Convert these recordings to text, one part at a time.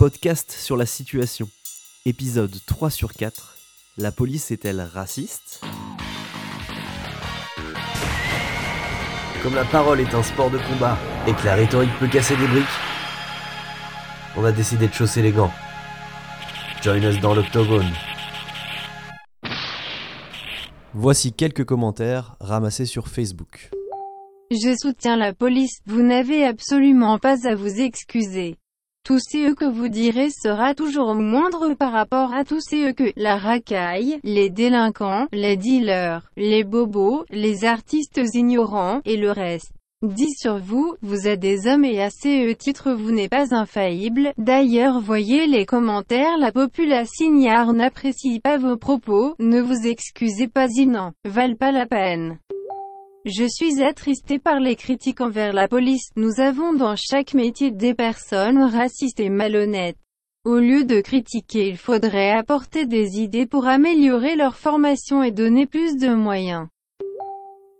Podcast sur la situation. Épisode 3 sur 4. La police est-elle raciste? Comme la parole est un sport de combat et que la rhétorique peut casser des briques, on a décidé de chausser les gants. Join us dans l'octogone. Voici quelques commentaires ramassés sur Facebook. Je soutiens la police, vous n'avez absolument pas à vous excuser. Tout ce que vous direz sera toujours moindre par rapport à tout ce que la racaille, les délinquants, les dealers, les bobos, les artistes ignorants, et le reste. Dit sur vous, vous êtes des hommes et à ce titre vous n'êtes pas infaillible. D'ailleurs voyez les commentaires la population n'apprécie pas vos propos, ne vous excusez pas ils n'en valent pas la peine. Je suis attristé par les critiques envers la police. Nous avons dans chaque métier des personnes racistes et malhonnêtes. Au lieu de critiquer, il faudrait apporter des idées pour améliorer leur formation et donner plus de moyens.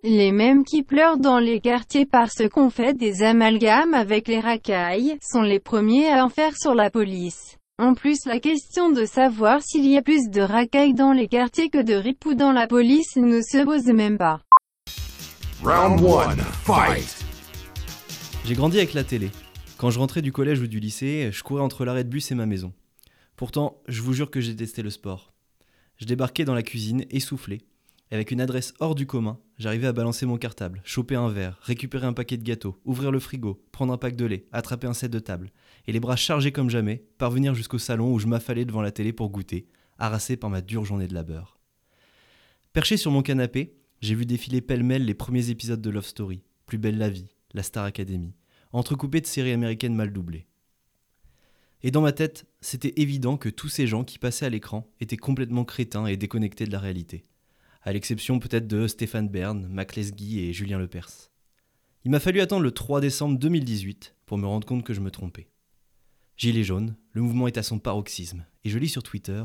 Les mêmes qui pleurent dans les quartiers parce qu'on fait des amalgames avec les racailles, sont les premiers à en faire sur la police. En plus la question de savoir s'il y a plus de racailles dans les quartiers que de ripoux dans la police ne se pose même pas. Round 1, fight! J'ai grandi avec la télé. Quand je rentrais du collège ou du lycée, je courais entre l'arrêt de bus et ma maison. Pourtant, je vous jure que j'ai détesté le sport. Je débarquais dans la cuisine, essoufflé. Avec une adresse hors du commun, j'arrivais à balancer mon cartable, choper un verre, récupérer un paquet de gâteaux, ouvrir le frigo, prendre un pack de lait, attraper un set de table, et les bras chargés comme jamais, parvenir jusqu'au salon où je m'affalais devant la télé pour goûter, harassé par ma dure journée de labeur. Perché sur mon canapé, j'ai vu défiler pêle-mêle les premiers épisodes de Love Story, Plus belle la vie, La Star Academy, entrecoupés de séries américaines mal doublées. Et dans ma tête, c'était évident que tous ces gens qui passaient à l'écran étaient complètement crétins et déconnectés de la réalité, à l'exception peut-être de Stéphane Bern, Mac Lesguy et Julien Lepers. Il m'a fallu attendre le 3 décembre 2018 pour me rendre compte que je me trompais. Gilets jaunes, le mouvement est à son paroxysme, et je lis sur Twitter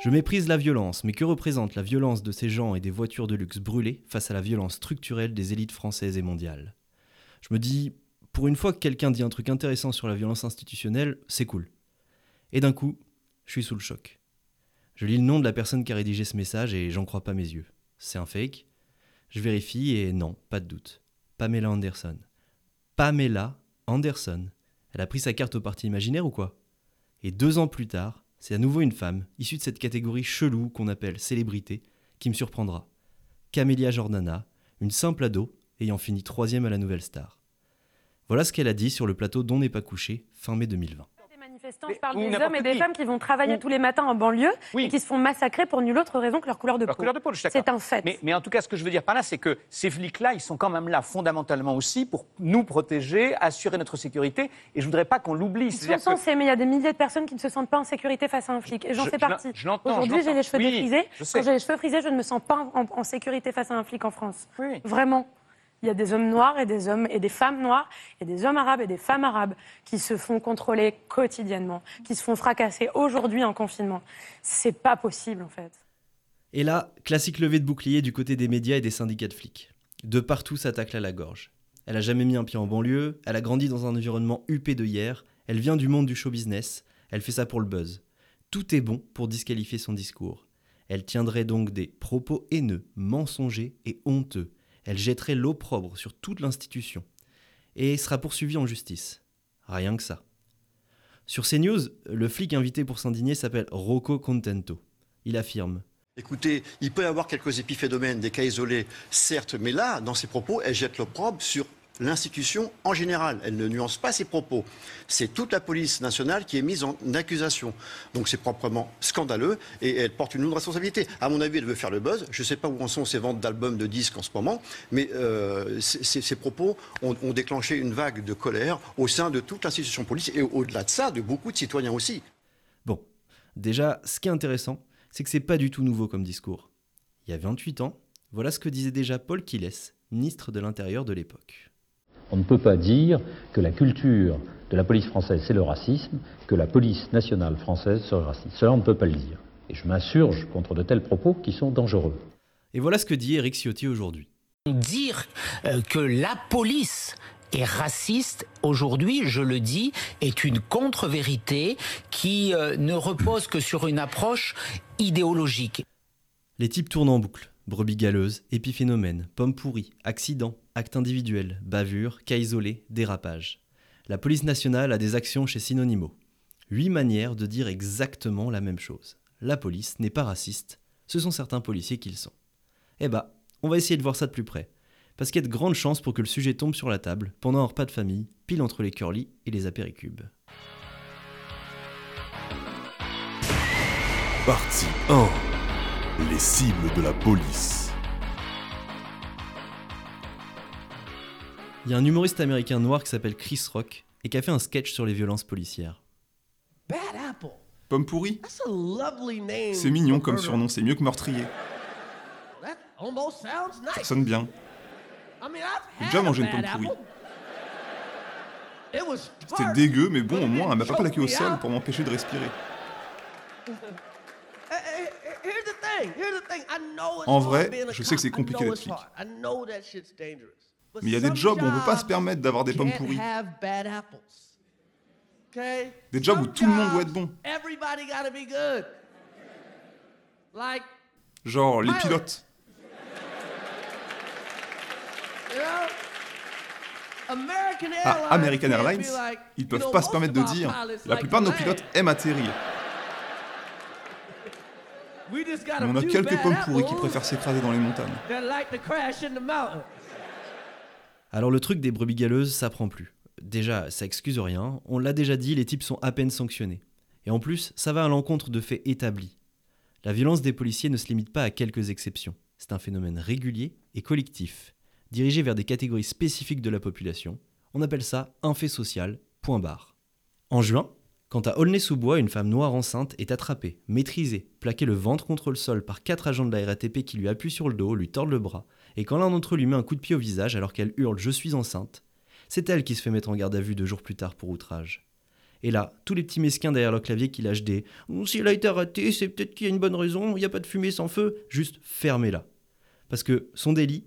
je méprise la violence, mais que représente la violence de ces gens et des voitures de luxe brûlées face à la violence structurelle des élites françaises et mondiales? Je me dis, pour une fois que quelqu'un dit un truc intéressant sur la violence institutionnelle, c'est cool. Et d'un coup, je suis sous le choc. Je lis le nom de la personne qui a rédigé ce message et j'en crois pas mes yeux. C'est un fake? Je vérifie et non, pas de doute. Pamela Anderson. Pamela Anderson. Elle a pris sa carte au parti imaginaire ou quoi? Et deux ans plus tard, c'est à nouveau une femme, issue de cette catégorie chelou qu'on appelle célébrité, qui me surprendra. Camélia Jordana, une simple ado ayant fini troisième à la Nouvelle Star. Voilà ce qu'elle a dit sur le plateau dont n'est pas couché, fin mai 2020 je parle des hommes et des femmes qui vont travailler tous les matins en banlieue et qui se font massacrer pour nulle autre raison que leur couleur de peau. C'est un fait. Mais, en tout cas, ce que je veux dire par là, c'est que ces flics-là, ils sont quand même là fondamentalement aussi pour nous protéger, assurer notre sécurité. Et je voudrais pas qu'on l'oublie. Ils sont censés, mais il y a des milliers de personnes qui ne se sentent pas en sécurité face à un flic. Et j'en fais partie. Aujourd'hui, j'ai les cheveux défrisés. Quand j'ai les cheveux frisés, je ne me sens pas en, en sécurité face à un flic en France. Vraiment il y a des hommes noirs et des hommes et des femmes noires et des hommes arabes et des femmes arabes qui se font contrôler quotidiennement, qui se font fracasser aujourd'hui en confinement. C'est pas possible en fait. Et là, classique levée de bouclier du côté des médias et des syndicats de flics. De partout s'attaque à la gorge. Elle a jamais mis un pied en banlieue, elle a grandi dans un environnement huppé de hier, elle vient du monde du show business, elle fait ça pour le buzz. Tout est bon pour disqualifier son discours. Elle tiendrait donc des propos haineux, mensongers et honteux elle jetterait l'opprobre sur toute l'institution et sera poursuivie en justice. Rien que ça. Sur CNews, le flic invité pour s'indigner s'appelle Rocco Contento. Il affirme Écoutez, il peut y avoir quelques épiphénomènes, des cas isolés, certes, mais là, dans ses propos, elle jette l'opprobre sur l'institution en général. Elle ne nuance pas ses propos. C'est toute la police nationale qui est mise en accusation. Donc c'est proprement scandaleux et elle porte une lourde responsabilité. À mon avis, elle veut faire le buzz. Je ne sais pas où en sont ses ventes d'albums, de disques en ce moment, mais euh, ces propos ont, déclenché une vague de colère au sein de toute l'institution police et au-delà de ça, de beaucoup de citoyens aussi. Bon, déjà, ce qui est intéressant, c'est que c'est pas du tout nouveau comme discours. Il y a 28 ans, voilà ce que disait déjà Paul Quiles, ministre de l'Intérieur de l'époque. On ne peut pas dire que la culture de la police française, c'est le racisme, que la police nationale française serait raciste. Cela, on ne peut pas le dire. Et je m'insurge contre de tels propos qui sont dangereux. Et voilà ce que dit Eric Ciotti aujourd'hui. Dire euh, que la police est raciste, aujourd'hui, je le dis, est une contre-vérité qui euh, ne repose que sur une approche idéologique. Les types tournent en boucle. Brebis galeuse, épiphénomène, pomme pourrie, accident, acte individuel, bavure, cas isolé, dérapage. La police nationale a des actions chez Synonymo. Huit manières de dire exactement la même chose. La police n'est pas raciste, ce sont certains policiers qui le sont. Eh bah, on va essayer de voir ça de plus près parce qu'il y a de grandes chances pour que le sujet tombe sur la table pendant un repas de famille, pile entre les curly et les apéricubes. Partie 1 Les cibles de la police. Il y a un humoriste américain noir qui s'appelle Chris Rock et qui a fait un sketch sur les violences policières. Pomme pourrie C'est mignon comme surnom, c'est mieux que meurtrier. Ça sonne bien. J'ai déjà mangé une pomme pourrie. C'était dégueu, mais bon, au moins, elle m'a pas plaqué au sol pour m'empêcher de respirer. En vrai, je sais que c'est compliqué d'être flic. Mais il y a des jobs où on ne peut pas se permettre d'avoir des pommes pourries. Des jobs où tout le monde doit être bon. Genre les pilotes. Ah, American Airlines, ils peuvent pas se permettre de dire la plupart de nos pilotes aiment atterrir. Mais on a quelques pommes pourries qui préfèrent s'écraser dans les montagnes. Alors le truc des brebis galeuses, ça prend plus. Déjà, ça excuse rien, on l'a déjà dit, les types sont à peine sanctionnés. Et en plus, ça va à l'encontre de faits établis. La violence des policiers ne se limite pas à quelques exceptions. C'est un phénomène régulier et collectif dirigé vers des catégories spécifiques de la population. On appelle ça un fait social, point barre. En juin, quand à Aulnay-sous-Bois, une femme noire enceinte est attrapée, maîtrisée, plaquée le ventre contre le sol par quatre agents de la RATP qui lui appuient sur le dos, lui tordent le bras, et quand l'un d'entre eux lui met un coup de pied au visage alors qu'elle hurle Je suis enceinte, c'est elle qui se fait mettre en garde à vue deux jours plus tard pour outrage. Et là, tous les petits mesquins derrière leur clavier qui lâchent des Si elle a été arrêtée, c'est peut-être qu'il y a une bonne raison, il n'y a pas de fumée sans feu, juste fermez-la. Parce que son délit,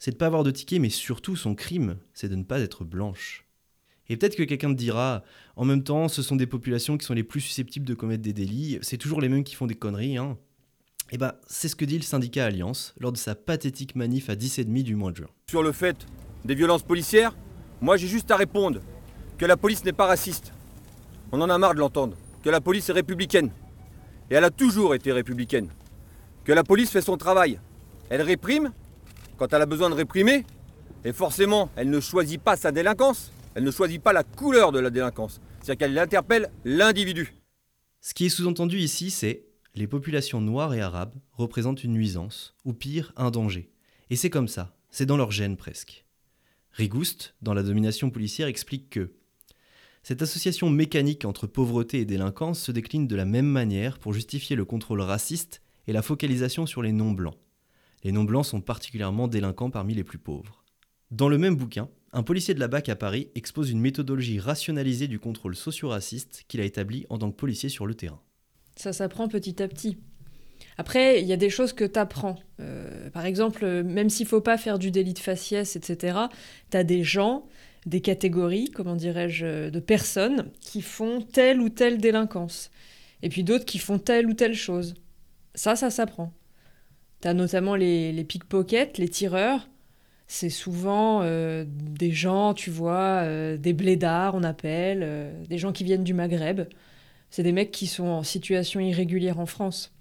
c'est de ne pas avoir de ticket, mais surtout son crime, c'est de ne pas être blanche. Et peut-être que quelqu'un te dira, en même temps, ce sont des populations qui sont les plus susceptibles de commettre des délits, c'est toujours les mêmes qui font des conneries, hein. Eh bah, c'est ce que dit le syndicat Alliance lors de sa pathétique manif à 10,5 du mois de juin. Sur le fait des violences policières, moi j'ai juste à répondre que la police n'est pas raciste. On en a marre de l'entendre. Que la police est républicaine. Et elle a toujours été républicaine. Que la police fait son travail. Elle réprime quand elle a besoin de réprimer, et forcément, elle ne choisit pas sa délinquance, elle ne choisit pas la couleur de la délinquance, c'est-à-dire qu'elle interpelle l'individu. Ce qui est sous-entendu ici, c'est les populations noires et arabes représentent une nuisance, ou pire, un danger. Et c'est comme ça, c'est dans leur gène presque. Rigouste, dans la domination policière, explique que cette association mécanique entre pauvreté et délinquance se décline de la même manière pour justifier le contrôle raciste et la focalisation sur les non-blancs. Les non-blancs sont particulièrement délinquants parmi les plus pauvres. Dans le même bouquin, un policier de la BAC à Paris expose une méthodologie rationalisée du contrôle socio-raciste qu'il a établi en tant que policier sur le terrain. Ça s'apprend petit à petit. Après, il y a des choses que tu apprends. Euh, par exemple, même s'il faut pas faire du délit de faciès, etc., tu as des gens, des catégories, comment dirais-je, de personnes qui font telle ou telle délinquance. Et puis d'autres qui font telle ou telle chose. Ça, ça s'apprend. Tu notamment les, les pickpockets, les tireurs. C'est souvent euh, des gens, tu vois, euh, des blédards, on appelle, euh, des gens qui viennent du Maghreb. C'est des mecs qui sont en situation irrégulière en France.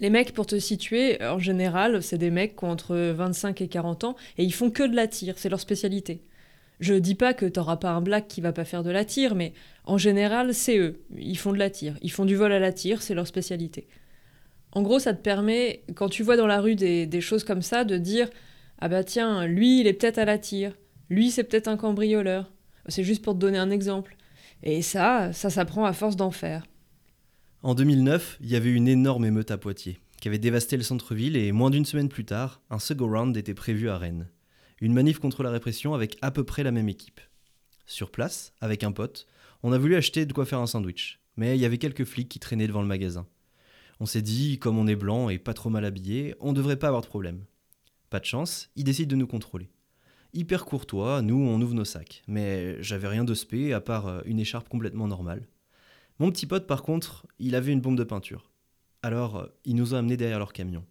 Les mecs, pour te situer, en général, c'est des mecs qui ont entre 25 et 40 ans et ils font que de la tire, c'est leur spécialité. Je dis pas que t'auras pas un black qui va pas faire de la tire, mais en général, c'est eux. Ils font de la tire. Ils font du vol à la tire, c'est leur spécialité. En gros, ça te permet, quand tu vois dans la rue des, choses comme ça, de dire Ah bah tiens, lui, il est peut-être à la tire. Lui, c'est peut-être un cambrioleur. C'est juste pour te donner un exemple. Et ça, ça s'apprend à force d'en faire. En 2009, il y avait une énorme émeute à Poitiers, qui avait dévasté le centre-ville, et moins d'une semaine plus tard, un second round était prévu à Rennes. Une manif contre la répression avec à peu près la même équipe. Sur place, avec un pote, on a voulu acheter de quoi faire un sandwich, mais il y avait quelques flics qui traînaient devant le magasin. On s'est dit, comme on est blanc et pas trop mal habillé, on devrait pas avoir de problème. Pas de chance, ils décident de nous contrôler. Hyper courtois, nous on ouvre nos sacs. Mais j'avais rien de spé à part euh, une écharpe complètement normale. Mon petit pote par contre, il avait une bombe de peinture. Alors euh, ils nous ont amenés derrière leur camion.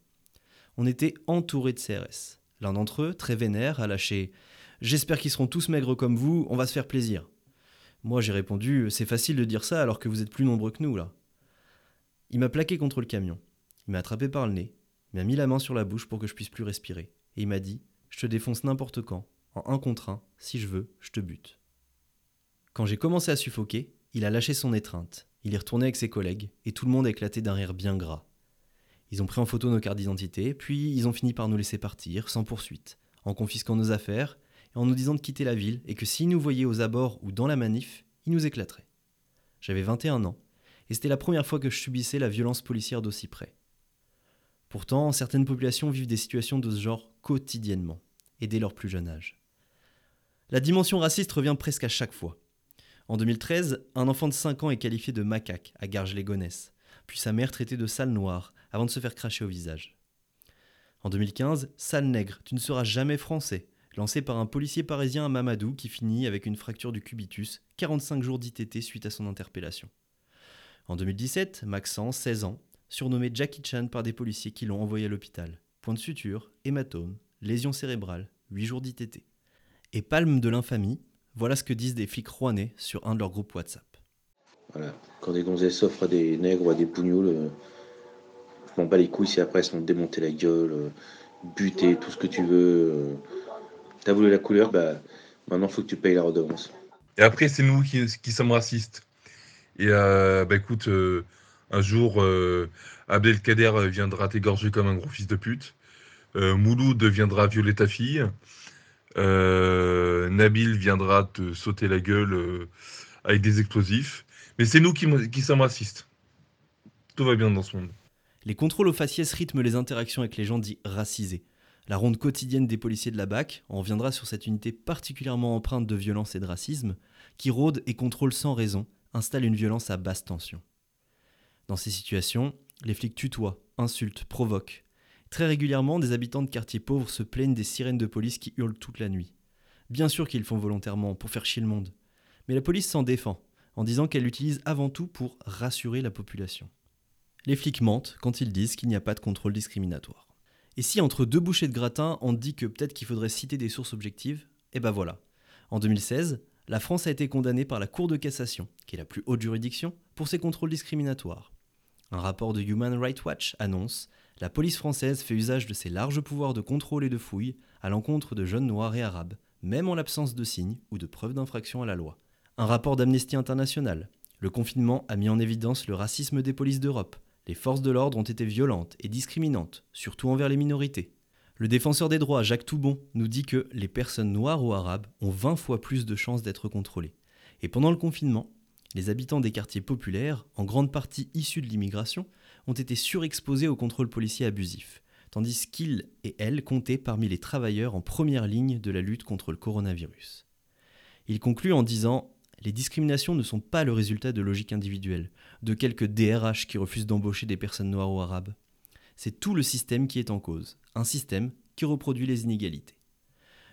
On était entourés de CRS. L'un d'entre eux, très vénère, a lâché J'espère qu'ils seront tous maigres comme vous, on va se faire plaisir. Moi j'ai répondu C'est facile de dire ça alors que vous êtes plus nombreux que nous là. Il m'a plaqué contre le camion. Il m'a attrapé par le nez, m'a mis la main sur la bouche pour que je puisse plus respirer. Et il m'a dit Je te défonce n'importe quand, en un contre un, si je veux, je te bute. Quand j'ai commencé à suffoquer, il a lâché son étreinte. Il est retourné avec ses collègues, et tout le monde a éclaté d'un rire bien gras. Ils ont pris en photo nos cartes d'identité, puis ils ont fini par nous laisser partir, sans poursuite, en confisquant nos affaires et en nous disant de quitter la ville, et que s'ils nous voyaient aux abords ou dans la manif, ils nous éclateraient. J'avais 21 ans, et c'était la première fois que je subissais la violence policière d'aussi près. Pourtant, certaines populations vivent des situations de ce genre quotidiennement, et dès leur plus jeune âge. La dimension raciste revient presque à chaque fois. En 2013, un enfant de 5 ans est qualifié de macaque à Garges-les-Gonesse, puis sa mère traitée de sale noire avant de se faire cracher au visage. En 2015, Sale nègre, tu ne seras jamais français, lancé par un policier parisien à Mamadou qui finit avec une fracture du cubitus, 45 jours d'ITT suite à son interpellation. En 2017, Maxence, 16 ans, surnommé Jackie Chan par des policiers qui l'ont envoyé à l'hôpital. Point de suture, hématome, lésion cérébrale, 8 jours d'ITT. Et palme de l'infamie, voilà ce que disent des flics rouennais sur un de leurs groupes WhatsApp. Voilà, quand des gonzesses s'offrent à des nègres ou à des pougnoules, euh, je m'en bats les couilles si après elles sont démonter la gueule, euh, buter, tout ce que tu veux. Euh. T'as voulu la couleur, bah maintenant faut que tu payes la redevance. Et après, c'est nous qui, qui, sommes racistes. Et bah écoute, un jour, Abdelkader viendra t'égorger comme un gros fils de pute. Mouloud viendra violer ta fille. Nabil viendra te sauter la gueule avec des explosifs. Mais c'est nous qui, qui sommes racistes. Tout va bien dans ce monde. Les contrôles aux faciès rythment les interactions avec les gens dits racisés. La ronde quotidienne des policiers de la BAC en viendra sur cette unité particulièrement empreinte de violence et de racisme, qui rôde et contrôle sans raison, installe une violence à basse tension. Dans ces situations, les flics tutoient, insultent, provoquent. Très régulièrement, des habitants de quartiers pauvres se plaignent des sirènes de police qui hurlent toute la nuit. Bien sûr qu'ils le font volontairement, pour faire chier le monde. Mais la police s'en défend, en disant qu'elle l'utilise avant tout pour rassurer la population. Les flics mentent quand ils disent qu'il n'y a pas de contrôle discriminatoire. Et si entre deux bouchées de gratin, on dit que peut-être qu'il faudrait citer des sources objectives, eh ben voilà. En 2016, la France a été condamnée par la Cour de cassation, qui est la plus haute juridiction, pour ses contrôles discriminatoires. Un rapport de Human Rights Watch annonce La police française fait usage de ses larges pouvoirs de contrôle et de fouille à l'encontre de jeunes noirs et arabes, même en l'absence de signes ou de preuves d'infraction à la loi. Un rapport d'Amnesty International. Le confinement a mis en évidence le racisme des polices d'Europe, les forces de l'ordre ont été violentes et discriminantes, surtout envers les minorités. Le défenseur des droits, Jacques Toubon, nous dit que les personnes noires ou arabes ont 20 fois plus de chances d'être contrôlées. Et pendant le confinement, les habitants des quartiers populaires, en grande partie issus de l'immigration, ont été surexposés au contrôle policier abusif, tandis qu'ils et elles comptaient parmi les travailleurs en première ligne de la lutte contre le coronavirus. Il conclut en disant les discriminations ne sont pas le résultat de logiques individuelles, de quelques DRH qui refusent d'embaucher des personnes noires ou arabes. C'est tout le système qui est en cause, un système qui reproduit les inégalités.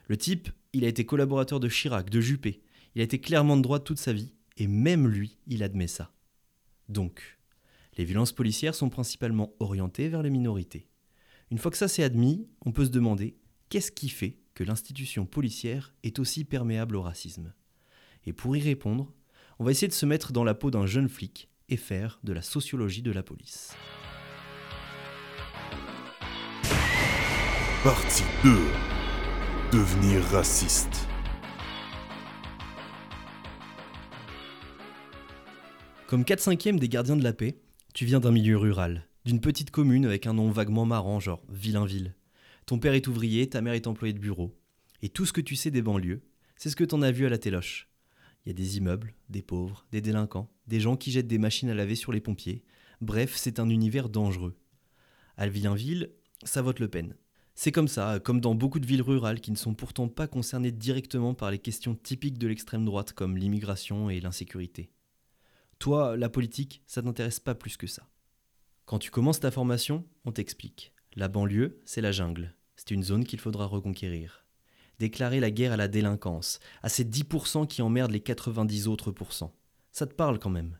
Le type, il a été collaborateur de Chirac, de Juppé, il a été clairement de droite toute sa vie, et même lui, il admet ça. Donc, les violences policières sont principalement orientées vers les minorités. Une fois que ça c'est admis, on peut se demander qu'est-ce qui fait que l'institution policière est aussi perméable au racisme et pour y répondre, on va essayer de se mettre dans la peau d'un jeune flic et faire de la sociologie de la police. Partie 2 Devenir raciste. Comme 4 5 des gardiens de la paix, tu viens d'un milieu rural, d'une petite commune avec un nom vaguement marrant, genre Villainville. Ton père est ouvrier, ta mère est employée de bureau. Et tout ce que tu sais des banlieues, c'est ce que t'en as vu à la téloche. Il y a des immeubles, des pauvres, des délinquants, des gens qui jettent des machines à laver sur les pompiers. Bref, c'est un univers dangereux. À Villainville, ça vote Le Pen. C'est comme ça, comme dans beaucoup de villes rurales qui ne sont pourtant pas concernées directement par les questions typiques de l'extrême droite comme l'immigration et l'insécurité. Toi, la politique, ça t'intéresse pas plus que ça. Quand tu commences ta formation, on t'explique. La banlieue, c'est la jungle. C'est une zone qu'il faudra reconquérir. Déclarer la guerre à la délinquance, à ces 10% qui emmerdent les 90 autres pourcents. Ça te parle quand même.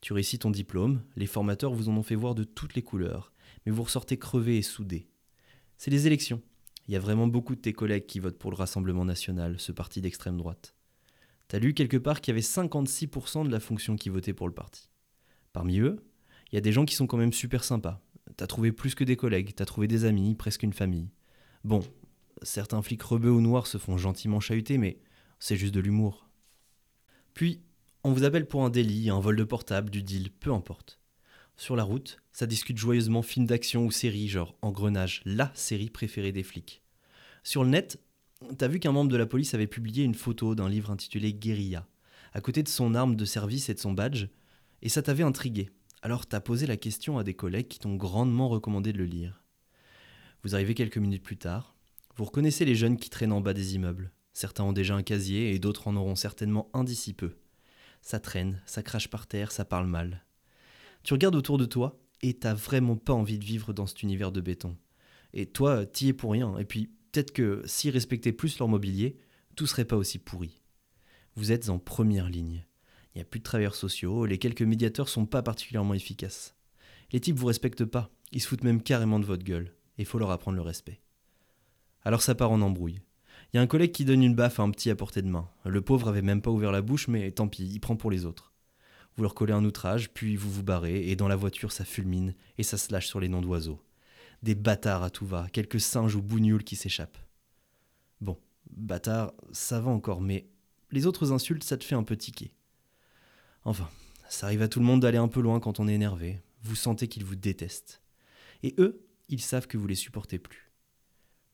Tu réussis ton diplôme, les formateurs vous en ont fait voir de toutes les couleurs, mais vous ressortez crevé et soudé. C'est les élections. Il y a vraiment beaucoup de tes collègues qui votent pour le Rassemblement national, ce parti d'extrême droite. T'as lu quelque part qu'il y avait 56% de la fonction qui votait pour le parti. Parmi eux, il y a des gens qui sont quand même super sympas. T'as trouvé plus que des collègues, t'as trouvé des amis, presque une famille. Bon, certains flics rebeux ou noirs se font gentiment chahuter, mais c'est juste de l'humour. Puis, on vous appelle pour un délit, un vol de portable, du deal, peu importe. Sur la route, ça discute joyeusement films d'action ou séries, genre Engrenage, la série préférée des flics. Sur le net, t'as vu qu'un membre de la police avait publié une photo d'un livre intitulé Guérilla, à côté de son arme de service et de son badge, et ça t'avait intrigué. Alors t'as posé la question à des collègues qui t'ont grandement recommandé de le lire. Vous arrivez quelques minutes plus tard, vous reconnaissez les jeunes qui traînent en bas des immeubles. Certains ont déjà un casier et d'autres en auront certainement un d'ici peu ça traîne, ça crache par terre, ça parle mal. Tu regardes autour de toi et t'as vraiment pas envie de vivre dans cet univers de béton. Et toi, t'y es pour rien. Et puis, peut-être que s'ils respectaient plus leur mobilier, tout serait pas aussi pourri. Vous êtes en première ligne. Il n'y a plus de travailleurs sociaux, les quelques médiateurs sont pas particulièrement efficaces. Les types vous respectent pas, ils se foutent même carrément de votre gueule, et il faut leur apprendre le respect. Alors ça part en embrouille. Il y a un collègue qui donne une baffe à un petit à portée de main. Le pauvre avait même pas ouvert la bouche, mais tant pis, il prend pour les autres. Vous leur collez un outrage, puis vous vous barrez, et dans la voiture ça fulmine, et ça se lâche sur les noms d'oiseaux. Des bâtards à tout va, quelques singes ou bougnoules qui s'échappent. Bon, bâtard, ça va encore, mais les autres insultes, ça te fait un peu tiquer. Enfin, ça arrive à tout le monde d'aller un peu loin quand on est énervé. Vous sentez qu'ils vous détestent. Et eux, ils savent que vous les supportez plus.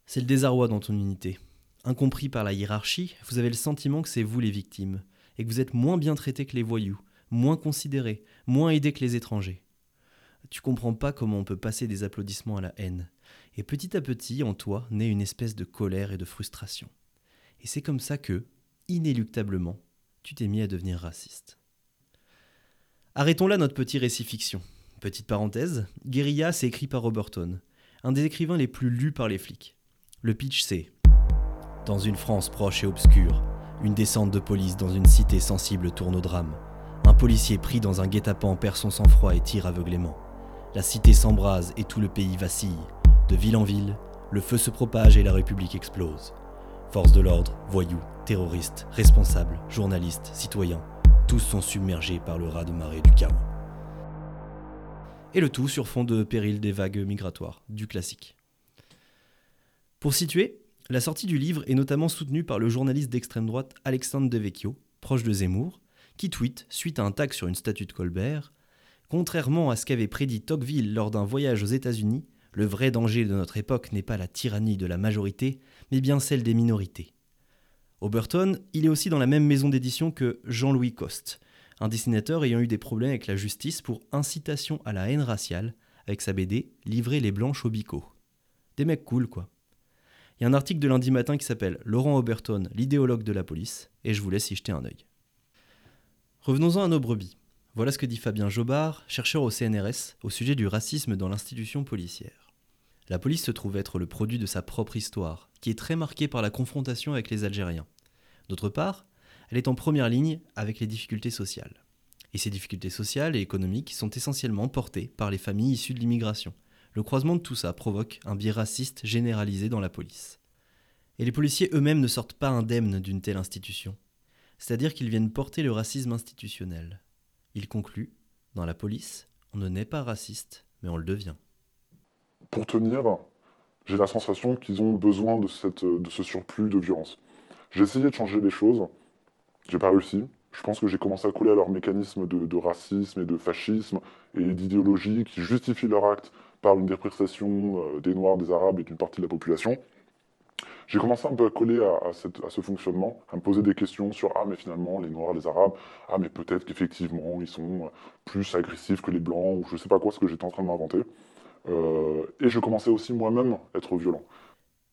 C'est le désarroi dans ton unité. Incompris par la hiérarchie, vous avez le sentiment que c'est vous les victimes, et que vous êtes moins bien traités que les voyous, moins considérés, moins aidés que les étrangers. Tu comprends pas comment on peut passer des applaudissements à la haine, et petit à petit, en toi, naît une espèce de colère et de frustration. Et c'est comme ça que, inéluctablement, tu t'es mis à devenir raciste. Arrêtons là notre petit récit fiction. Petite parenthèse, Guérilla, c'est écrit par Roberton, un des écrivains les plus lus par les flics. Le pitch, c'est dans une France proche et obscure, une descente de police dans une cité sensible tourne au drame. Un policier pris dans un guet-apens perd son sang-froid et tire aveuglément. La cité s'embrase et tout le pays vacille. De ville en ville, le feu se propage et la République explose. Forces de l'ordre, voyous, terroristes, responsables, journalistes, citoyens, tous sont submergés par le raz de marée du chaos. Et le tout sur fond de péril des vagues migratoires, du classique. Pour situer, la sortie du livre est notamment soutenue par le journaliste d'extrême droite Alexandre Devecchio, proche de Zemmour, qui tweet, suite à un tag sur une statue de Colbert, Contrairement à ce qu'avait prédit Tocqueville lors d'un voyage aux États-Unis, le vrai danger de notre époque n'est pas la tyrannie de la majorité, mais bien celle des minorités. Oberton, il est aussi dans la même maison d'édition que Jean-Louis Coste, un dessinateur ayant eu des problèmes avec la justice pour incitation à la haine raciale, avec sa BD Livrer les blanches au bico. Des mecs cool, quoi. Il y a un article de lundi matin qui s'appelle Laurent Oberton, l'idéologue de la police, et je vous laisse y jeter un œil. Revenons-en à nos brebis. Voilà ce que dit Fabien Jobard, chercheur au CNRS, au sujet du racisme dans l'institution policière. La police se trouve être le produit de sa propre histoire, qui est très marquée par la confrontation avec les Algériens. D'autre part, elle est en première ligne avec les difficultés sociales. Et ces difficultés sociales et économiques sont essentiellement portées par les familles issues de l'immigration, le croisement de tout ça provoque un biais raciste généralisé dans la police. Et les policiers eux-mêmes ne sortent pas indemnes d'une telle institution. C'est-à-dire qu'ils viennent porter le racisme institutionnel. Il conclut Dans la police, on ne naît pas raciste, mais on le devient. Pour tenir, j'ai la sensation qu'ils ont besoin de, ce surplus de violence. J'ai essayé de changer les choses, j'ai pas réussi. Je pense que j'ai commencé à couler à leur mécanisme de, de racisme et de fascisme et d'idéologie qui justifient leur acte par une dépréciation euh, des Noirs, des Arabes et d'une partie de la population, j'ai commencé un peu à coller à, ce fonctionnement, à me poser des questions sur ah mais finalement les Noirs, les Arabes, ah mais peut-être qu'effectivement ils sont plus agressifs que les Blancs ou je sais pas quoi ce que j'étais en train de m'inventer. Euh, et je commençais aussi moi-même à être violent.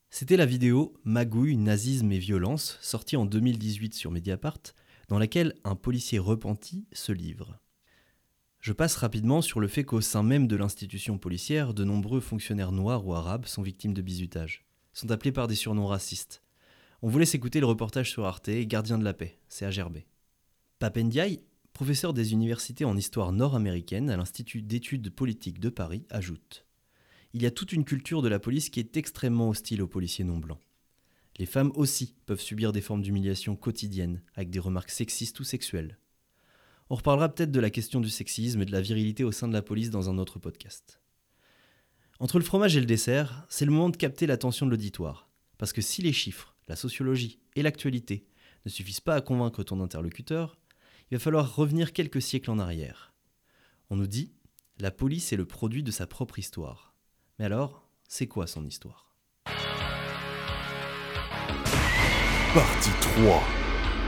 C'était la vidéo Magouille, nazisme et violence, sortie en 2018 sur Mediapart, dans laquelle un policier repenti se livre. Je passe rapidement sur le fait qu'au sein même de l'institution policière, de nombreux fonctionnaires noirs ou arabes sont victimes de bizutage, sont appelés par des surnoms racistes. On vous laisse écouter le reportage sur Arte, Gardien de la paix, c'est Pape Papendiaï, professeur des universités en histoire nord-américaine à l'Institut d'études politiques de Paris, ajoute Il y a toute une culture de la police qui est extrêmement hostile aux policiers non blancs. Les femmes aussi peuvent subir des formes d'humiliation quotidiennes, avec des remarques sexistes ou sexuelles. On reparlera peut-être de la question du sexisme et de la virilité au sein de la police dans un autre podcast. Entre le fromage et le dessert, c'est le moment de capter l'attention de l'auditoire. Parce que si les chiffres, la sociologie et l'actualité ne suffisent pas à convaincre ton interlocuteur, il va falloir revenir quelques siècles en arrière. On nous dit, la police est le produit de sa propre histoire. Mais alors, c'est quoi son histoire? Partie 3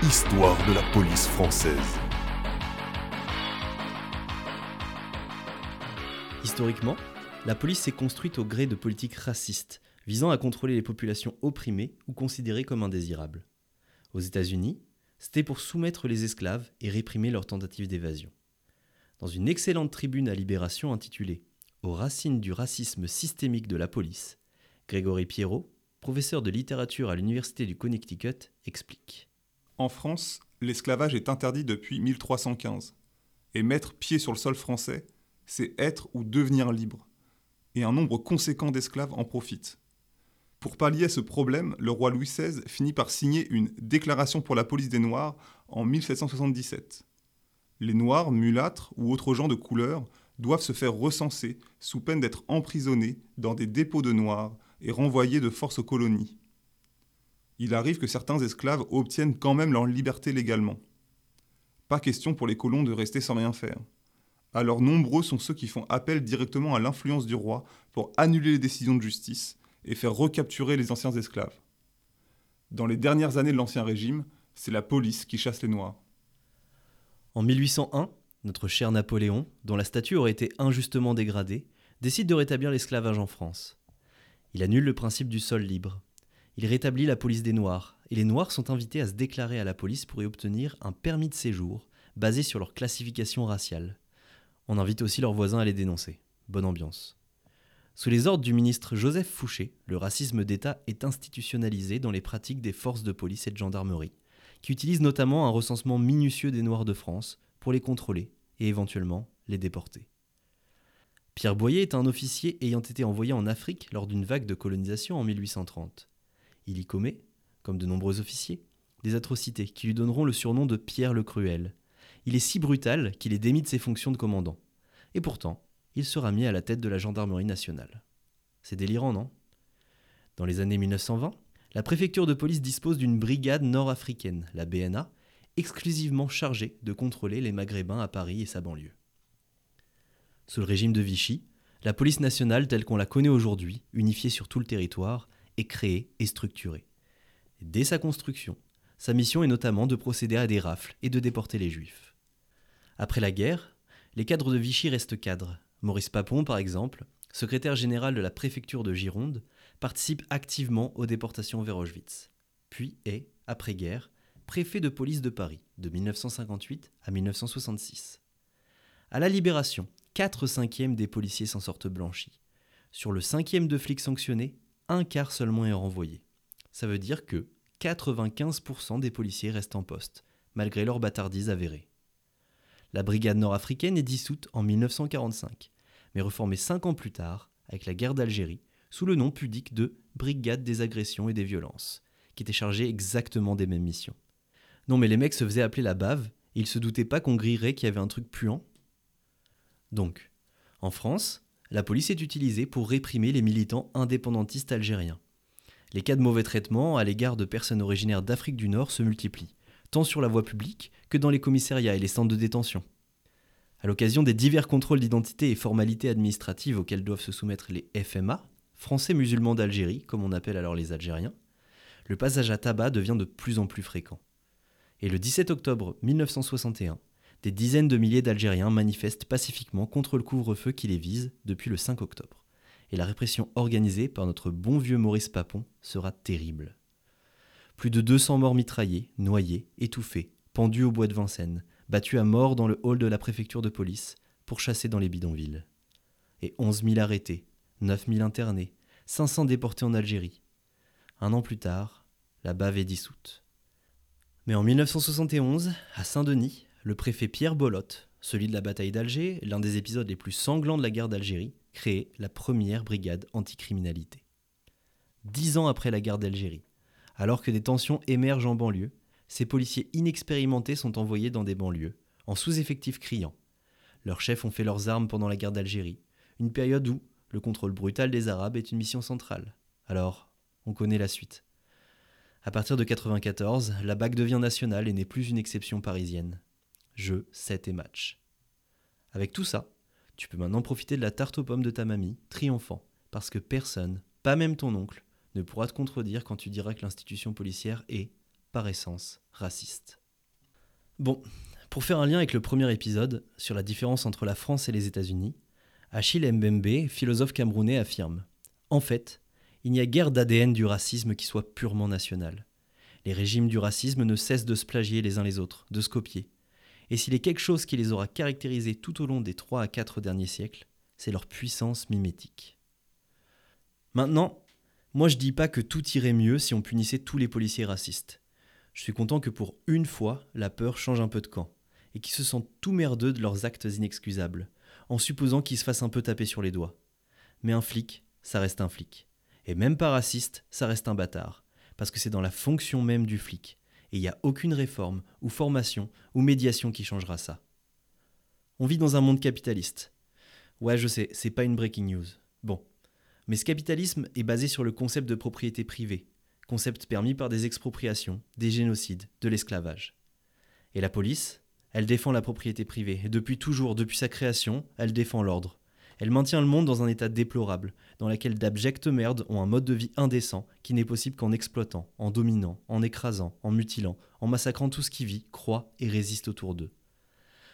Histoire de la police française. Historiquement, la police s'est construite au gré de politiques racistes, visant à contrôler les populations opprimées ou considérées comme indésirables. Aux États-Unis, c'était pour soumettre les esclaves et réprimer leurs tentatives d'évasion. Dans une excellente tribune à Libération intitulée Aux racines du racisme systémique de la police, Grégory Pierrot, professeur de littérature à l'Université du Connecticut, explique. En France, l'esclavage est interdit depuis 1315, et mettre pied sur le sol français, c'est être ou devenir libre, et un nombre conséquent d'esclaves en profitent. Pour pallier ce problème, le roi Louis XVI finit par signer une déclaration pour la police des Noirs en 1777. Les Noirs, mulâtres ou autres gens de couleur doivent se faire recenser sous peine d'être emprisonnés dans des dépôts de Noirs et renvoyés de force aux colonies. Il arrive que certains esclaves obtiennent quand même leur liberté légalement. Pas question pour les colons de rester sans rien faire. Alors nombreux sont ceux qui font appel directement à l'influence du roi pour annuler les décisions de justice et faire recapturer les anciens esclaves. Dans les dernières années de l'Ancien Régime, c'est la police qui chasse les Noirs. En 1801, notre cher Napoléon, dont la statue aurait été injustement dégradée, décide de rétablir l'esclavage en France. Il annule le principe du sol libre. Il rétablit la police des Noirs, et les Noirs sont invités à se déclarer à la police pour y obtenir un permis de séjour basé sur leur classification raciale. On invite aussi leurs voisins à les dénoncer. Bonne ambiance. Sous les ordres du ministre Joseph Fouché, le racisme d'État est institutionnalisé dans les pratiques des forces de police et de gendarmerie, qui utilisent notamment un recensement minutieux des Noirs de France pour les contrôler et éventuellement les déporter. Pierre Boyer est un officier ayant été envoyé en Afrique lors d'une vague de colonisation en 1830. Il y commet, comme de nombreux officiers, des atrocités qui lui donneront le surnom de Pierre le Cruel. Il est si brutal qu'il est démis de ses fonctions de commandant. Et pourtant, il sera mis à la tête de la gendarmerie nationale. C'est délirant, non? Dans les années 1920, la préfecture de police dispose d'une brigade nord-africaine, la BNA, exclusivement chargée de contrôler les Maghrébins à Paris et sa banlieue. Sous le régime de Vichy, la police nationale telle qu'on la connaît aujourd'hui, unifiée sur tout le territoire, est créée et structurée. Dès sa construction, sa mission est notamment de procéder à des rafles et de déporter les juifs. Après la guerre, les cadres de Vichy restent cadres, Maurice Papon, par exemple, secrétaire général de la préfecture de Gironde, participe activement aux déportations vers Auschwitz, puis est, après-guerre, préfet de police de Paris de 1958 à 1966. À la Libération, 4 cinquièmes des policiers s'en sortent blanchis. Sur le cinquième de flics sanctionnés, un quart seulement est renvoyé. Ça veut dire que 95% des policiers restent en poste, malgré leur bâtardise avérée. La brigade nord-africaine est dissoute en 1945, mais reformée cinq ans plus tard, avec la guerre d'Algérie, sous le nom pudique de Brigade des agressions et des violences, qui était chargée exactement des mêmes missions. Non mais les mecs se faisaient appeler la bave, et ils se doutaient pas qu'on grillerait qu'il y avait un truc puant. Donc, en France, la police est utilisée pour réprimer les militants indépendantistes algériens. Les cas de mauvais traitement à l'égard de personnes originaires d'Afrique du Nord se multiplient tant sur la voie publique que dans les commissariats et les centres de détention. À l'occasion des divers contrôles d'identité et formalités administratives auxquels doivent se soumettre les FMA, Français musulmans d'Algérie, comme on appelle alors les Algériens, le passage à tabac devient de plus en plus fréquent. Et le 17 octobre 1961, des dizaines de milliers d'Algériens manifestent pacifiquement contre le couvre-feu qui les vise depuis le 5 octobre. Et la répression organisée par notre bon vieux Maurice Papon sera terrible. Plus de 200 morts mitraillés, noyés, étouffés, pendus au bois de Vincennes, battus à mort dans le hall de la préfecture de police, pour chasser dans les bidonvilles. Et 11 000 arrêtés, 9 000 internés, 500 déportés en Algérie. Un an plus tard, la bave est dissoute. Mais en 1971, à Saint-Denis, le préfet Pierre Bolotte, celui de la bataille d'Alger, l'un des épisodes les plus sanglants de la guerre d'Algérie, crée la première brigade anticriminalité. Dix ans après la guerre d'Algérie, alors que des tensions émergent en banlieue, ces policiers inexpérimentés sont envoyés dans des banlieues, en sous-effectifs criants. Leurs chefs ont fait leurs armes pendant la guerre d'Algérie, une période où le contrôle brutal des Arabes est une mission centrale. Alors, on connaît la suite. À partir de 94, la BAC devient nationale et n'est plus une exception parisienne. Jeux, 7 et match. Avec tout ça, tu peux maintenant profiter de la tarte aux pommes de ta mamie, triomphant, parce que personne, pas même ton oncle, ne pourra te contredire quand tu diras que l'institution policière est, par essence, raciste. Bon, pour faire un lien avec le premier épisode sur la différence entre la France et les États-Unis, Achille Mbembe, philosophe camerounais, affirme En fait, il n'y a guère d'ADN du racisme qui soit purement national. Les régimes du racisme ne cessent de se plagier les uns les autres, de se copier. Et s'il est quelque chose qui les aura caractérisés tout au long des 3 à 4 derniers siècles, c'est leur puissance mimétique. Maintenant, moi je dis pas que tout irait mieux si on punissait tous les policiers racistes. Je suis content que pour une fois, la peur change un peu de camp, et qu'ils se sentent tout merdeux de leurs actes inexcusables, en supposant qu'ils se fassent un peu taper sur les doigts. Mais un flic, ça reste un flic. Et même pas raciste, ça reste un bâtard. Parce que c'est dans la fonction même du flic. Et il n'y a aucune réforme, ou formation, ou médiation qui changera ça. On vit dans un monde capitaliste. Ouais, je sais, c'est pas une breaking news. Bon. Mais ce capitalisme est basé sur le concept de propriété privée, concept permis par des expropriations, des génocides, de l'esclavage. Et la police, elle défend la propriété privée, et depuis toujours, depuis sa création, elle défend l'ordre. Elle maintient le monde dans un état déplorable, dans lequel d'abjectes merdes ont un mode de vie indécent qui n'est possible qu'en exploitant, en dominant, en écrasant, en mutilant, en massacrant tout ce qui vit, croit et résiste autour d'eux.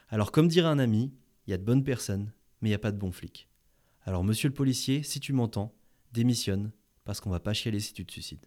Alors comme dirait un ami, il y a de bonnes personnes, mais il n'y a pas de bons flics. Alors monsieur le policier, si tu m'entends, démissionne, parce qu'on va pas chialer si tu te suicides.